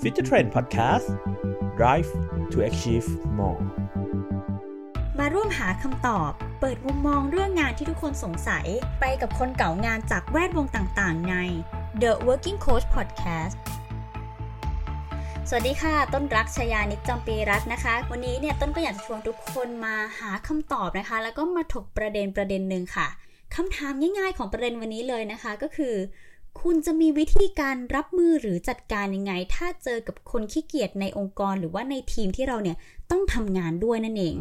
Future Trend Podcast Drive to achieve more มาร่วมหาคำตอบ เปิดมุมมองเรื่องงานที่ทุกคนสงสัย ไปกับคนเก่างานจากแวดวงต่างๆ ใน The Working Coach Podcast สวัสดีค่ะ ต้นรักชยานิจจำปีรัตน์นะคะ วันนี้เนี่ยต้นก็อยากจะชวนทุกคนมาหาคำตอบนะคะ แล้วก็มาถกประเด็นประเด็นหนึ่งค่ะคำถามง่ายๆของประเด็นวันนี้เลยนะคะ ก็คือ คุณจะมีวิธีการรับมือหรือจัดการยังไง ถ้าเจอกับคนขี้เกียจในองค์กรหรือว่าในทีมที่เราเนี่ยต้องทำงานด้วยนั่นเอง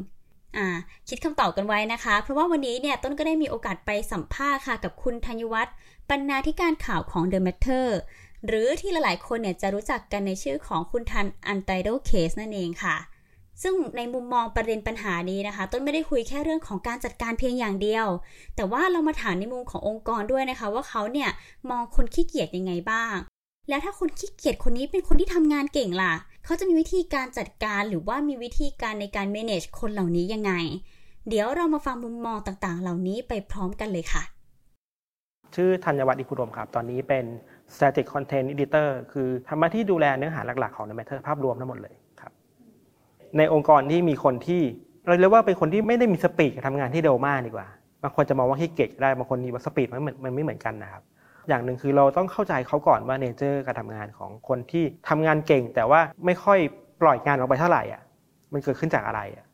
อ่าคิดคำตอบกันไว้นะคะ เพราะว่าวันนี้เนี่ยต้นก็ได้มีโอกาสไปสัมภาษณ์ค่ะกับคุณธัญวัฒน์บรรณาธิการข่าวของ The Matter หรือที่หลายๆคนเนี่ยจะรู้จักกันในชื่อของคุณทัน Untitled Case นั่นเองค่ะ ซึ่งในมุมมองประเด็นปัญหานี้นะคะ ต้นไม่ได้คุยแค่เรื่องของการจัดการเพียงอย่างเดียว แต่ว่าเรามาถามในมุมขององค์กรด้วยนะคะ ว่าเขาเนี่ยมองคนขี้เกียจยังไงบ้าง แล้วถ้าคนขี้เกียจคนนี้เป็นคนที่ทำงานเก่งล่ะ เขาจะมีวิธีการจัดการหรือว่ามีวิธีการในการ manage คนเหล่านี้ยังไง เดี๋ยวเรามาฟังมุมมองต่างๆ เหล่านี้ไปพร้อมกันเลยค่ะ ชื่อธัญวัฒน์อิพุดมครับ ตอนนี้เป็น Static Content Editor คือทำหน้าที่ดูแลเนื้อหาหลักๆของ The Matter ภาพรวมทั้งหมดเลย ในองค์กรที่มีคนที่เราเรียกว่าเป็นคนที่ไม่ได้มี speed กับทำงานที่เร็วมากดีกว่าบางคนจะมองว่าขี้เกียจได้บางคนมี speed มันเหมือนมันไม่เหมือนกันนะครับ อย่างหนึ่งคือเราต้องเข้าใจเขาก่อนว่า nature การทำงานของคนที่ทำงานเก่ง แต่ว่าไม่ค่อยปล่อยงานออกไปเท่าไหร่อะมันเกิดขึ้นจากอะไรอะ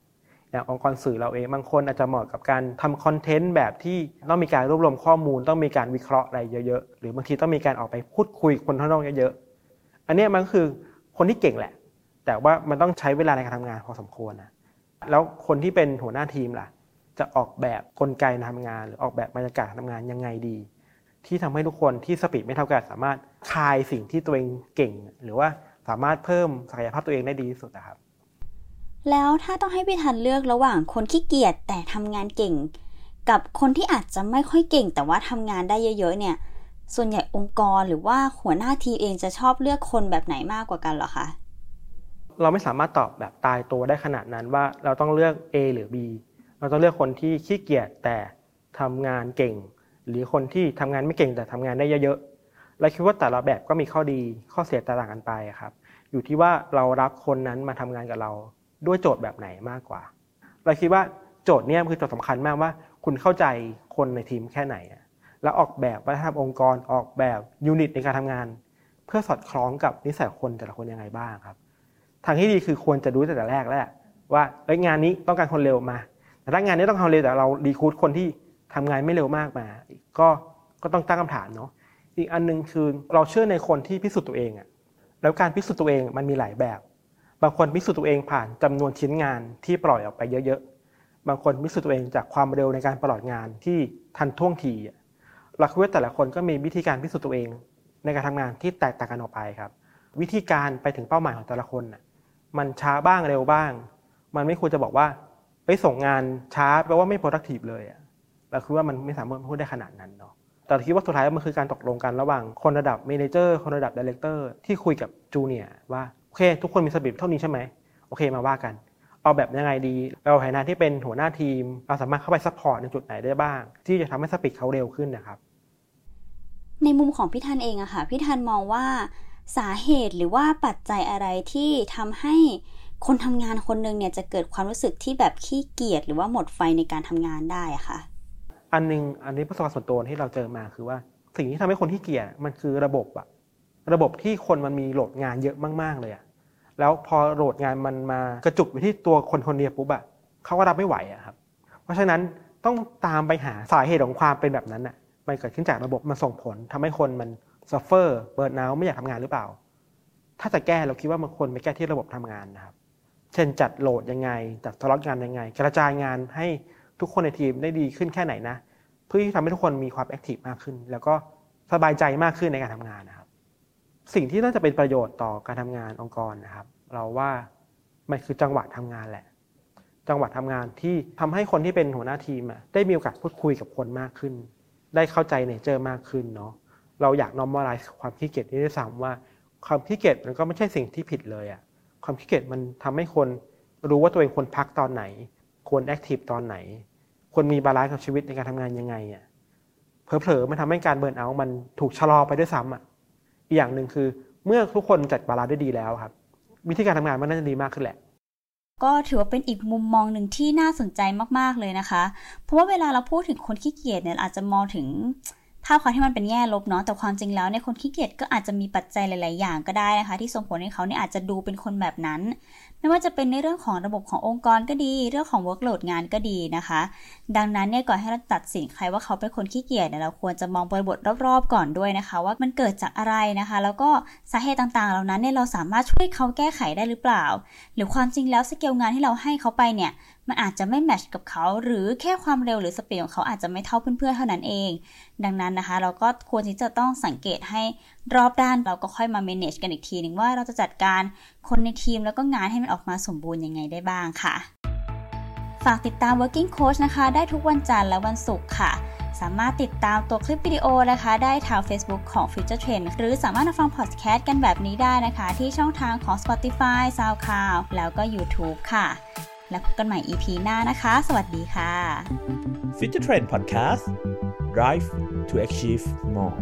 อย่างองค์กรสื่อเราเองบางคนอาจจะเหมาะกับการทำ content แบบที่ต้องมีการรวบรวมข้อมูล ต้องมีการวิเคราะห์อะไรเยอะๆ หรือบางทีต้องมีการออกไปพูดคุยคนข้างนอกเยอะๆ อันนี้มันคือคนที่เก่งแหละ แต่ว่ามันต้องใช้เวลาในการทำงานพอสมควรนะแล้วคนที่เป็นหัวหน้าทีมล่ะ จะออกแบบกลไกการทำงาน หรือออกแบบบรรยากาศการทำงานยังไงดี ที่ทำให้ทุกคนที่สปีดไม่เท่ากันสามารถคายสิ่งที่ตัวเองเก่ง หรือว่าสามารถเพิ่มศักยภาพตัวเองได้ดีที่สุดนะครับ แล้วถ้าต้องให้พี่ทันเลือกระหว่างคนขี้เกียจแต่ทำงานเก่ง กับคนที่อาจจะไม่ค่อยเก่ง แต่ว่าทำงานได้เยอะๆเนี่ย ส่วนใหญ่องค์กรหรือว่าหัวหน้าทีมเองจะชอบเลือกคนแบบไหนมากกว่ากันหรอคะ เราไม่สามารถตอบแบบตายตัวได้ขนาดนั้นว่าเราต้องเลือก A หรือ B เราต้องเลือกคนที่ขี้เกียจแต่ทำงานเก่ง หรือคนที่ทำงานไม่เก่งแต่ทำงานได้เยอะๆเราคิดว่าแต่ละแบบก็มีข้อดีข้อเสียแตกต่างกันไปครับอยู่ที่ว่าเรารับคนนั้นมาทำงานกับเราด้วยโจทย์แบบไหนมากกว่า เราคิดว่าโจทย์เนี้คือโจทย์สำคัญมากว่า คุณเข้าใจคนในทีมแค่ไหน แล้วออกแบบวัฒนธรรมองค์กรออกแบบยูนิตในการทำงาน เพื่อสอดคล้องกับนิสัยคนแต่ละคนยังไงบ้างครับ ทางที่ดีคือควรจะรู้ตั้งแต่แรกแล้วว่าเอ้ยงานนี้ต้องการคนเร็วมา แต่ถ้างานนี้ต้องทำเร็วแต่เราดีคูดคนที่ทำงานไม่เร็วมากมา ก็ก็ต้องตั้งคำถามเนาะอีกอันนึงคือเราเชื่อในคนที่พิสูจน์ตัวเองอะแล้วการพิสูจน์ตัวเองมันมีหลายแบบ บางคนพิสูจน์ตัวเองผ่านจำนวนชิ้นงานที่ปล่อยออกไปเยอะๆ บางคนพิสูจน์ตัวเองจากความเร็วในการปล่อยงานที่ทันท่วงทีเราคิดว่าแต่ละคนก็มีวิธีการพิสูจน์ตัวเองในการทำงานที่แตกต่างกันออกไปครับ วิธีการไปถึงเป้าหมายของแต่ละคนน่ะ มันช้าบ้างเร็วบ้าง มันไม่ควรจะบอกว่าไปส่งงานช้าแปลว่าไม่ productive เลยอะเราคิดว่ามันไม่สามารถพูดได้ขนาดนั้นเนาะแต่คิดว่าสุดท้ายมันคือการตกลงกันระหว่างคนระดับ manager คนระดับ director ที่คุยกับ junior ว่าโอเคทุกคนมี speed เท่านี้ใช่ไหมโอเคมาว่ากัน เอาแบบยังไงดี เราฐานะที่เป็นหัวหน้าทีม เราสามารถเข้าไป support ในจุดไหนได้บ้าง ที่จะทำให้ speed เขาเร็วขึ้นนะครับ ในมุมของพี่ทันเองอะค่ะพี่ทันมองว่า สาเหตุหรือว่าปัจจัยอะไรที่ทำให้คนทำงานคนหนึ่งเนี่ยจะเกิดความรู้สึกที่แบบขี้เกียจหรือว่าหมดไฟในการทำงานได้อะค่ะอันหนึ่งอันนี้ประสบการณ์ส่วนตัวที่เราเจอมาคือว่า สิ่งที่ทำให้คนขี้เกียจมันคือระบบอะระบบที่คนมันมี load งานเยอะมาก ๆ เลยอะแล้วพอ load งานมันมากระจุกไปที่ตัวคนคนเดียวปุ๊บอะเขาก็รับไม่ไหวอะครับ เพราะฉะนั้นต้องตามไปหาสาเหตุของความเป็นแบบนั้นอะมันเกิดขึ้นจากระบบมันส่งผลทำให้คนมัน suffer burnout ไม่อยากทำงานหรือเปล่า ถ้าจะแก้เราคิดว่ามันควรไปแก้ที่ระบบทำงานนะครับ เช่นจัด load ยังไง จัดสล็อตงานยังไง กระจายงานให้ทุกคนในทีมได้ดีขึ้นแค่ไหนนะ เพื่อที่ทำให้ทุกคนมีความแอคทีฟมากขึ้น แล้วก็สบายใจมากขึ้นในการทำงานนะครับ สิ่งที่น่าจะเป็นประโยชน์ต่อการทำงานองค์กรนะครับ เราว่ามันคือจังหวะทำงานแหละ จังหวะทำงานที่ทำให้คนที่เป็นหัวหน้าทีมอะได้มีโอกาสพูดคุยกับคนมากขึ้น ได้เข้าใจเนเจอร์มากขึ้นเนาะ เราอยาก normalize ความขี้เกียจนี้ด้วยซ้ำว่า ความขี้เกียจมันก็ไม่ใช่สิ่งที่ผิดเลยอะความขี้เกียจมันทำให้คนรู้ว่าตัวเองควรพักตอนไหน ควร active ตอนไหน ควรมี balance กับชีวิตในการทำงานยังไงอะเผลอๆมันทำให้การ burnout มันถูกชะลอไปด้วยซ้ำอะอีกอย่างหนึ่งคือเมื่อทุกคนจัด balance ได้ดีแล้วครับ วิธีการทำงานมันน่าจะดีมากขึ้นแหละ ก็ถือว่าเป็นอีกมุมมองหนึ่งที่น่าสนใจมากๆเลยนะคะ เพราะว่าเวลาเราพูดถึงคนขี้เกียจเนี่ยอาจจะมองถึง ภาพความที่มันเป็นแง่ลบเนาะแต่ความจริงแล้วในคนขี้เกียจก็อาจจะมีปัจจัยหลาย ๆ อย่างก็ได้นะคะ ที่ส่งผลให้เขาเนี่ยอาจจะดูเป็นคนแบบนั้น ไม่ว่าจะเป็นในเรื่องของระบบขององค์กรก็ดี เรื่องของ workload งานก็ดีนะคะ ดังนั้นเนี่ยก่อนให้เราตัดสินใครว่าเขาเป็นคนขี้เกียจเนี่ยเราควรจะมองบริบทรอบ ๆ ก่อนด้วยนะคะ ว่ามันเกิดจากอะไรนะคะ แล้วก็สาเหตุต่าง ๆ เหล่านั้นเนี่ยเราสามารถช่วยเขาแก้ไขได้หรือเปล่า หรือความจริงแล้วสเกลงานที่เราให้เขาไปเนี่ย มันอาจจะไม่แมชกับเขา หรือแค่ความเร็วหรือสปีดของเขาอาจจะไม่เท่าเพื่อนๆเท่านั้นเอง ดังนั้นนะคะ เราก็ควรที่จะต้องสังเกตให้รอบด้านเราก็ค่อยมา manage กันอีกทีหนึ่งว่าเราจะจัดการคนในทีมแล้วก็งานให้มันออกมาสมบูรณ์ยังไงได้บ้างค่ะ ฝากติดตาม working coach นะคะ ได้ทุกวันจันทร์และวันศุกร์ค่ะสามารถติดตามตัวคลิปวิดีโอนะคะ ได้ทาง Facebook ของ Future Trend หรือสามารถมาฟังพอดแคสต์กันแบบนี้ได้นะคะ ที่ช่องทางของ Spotify, SoundCloud แล้วก็ YouTube ค่ะ แล้วพบกันใหม่ EP หน้านะคะ สวัสดีค่ะ Future Trend Podcast Drive to achieve more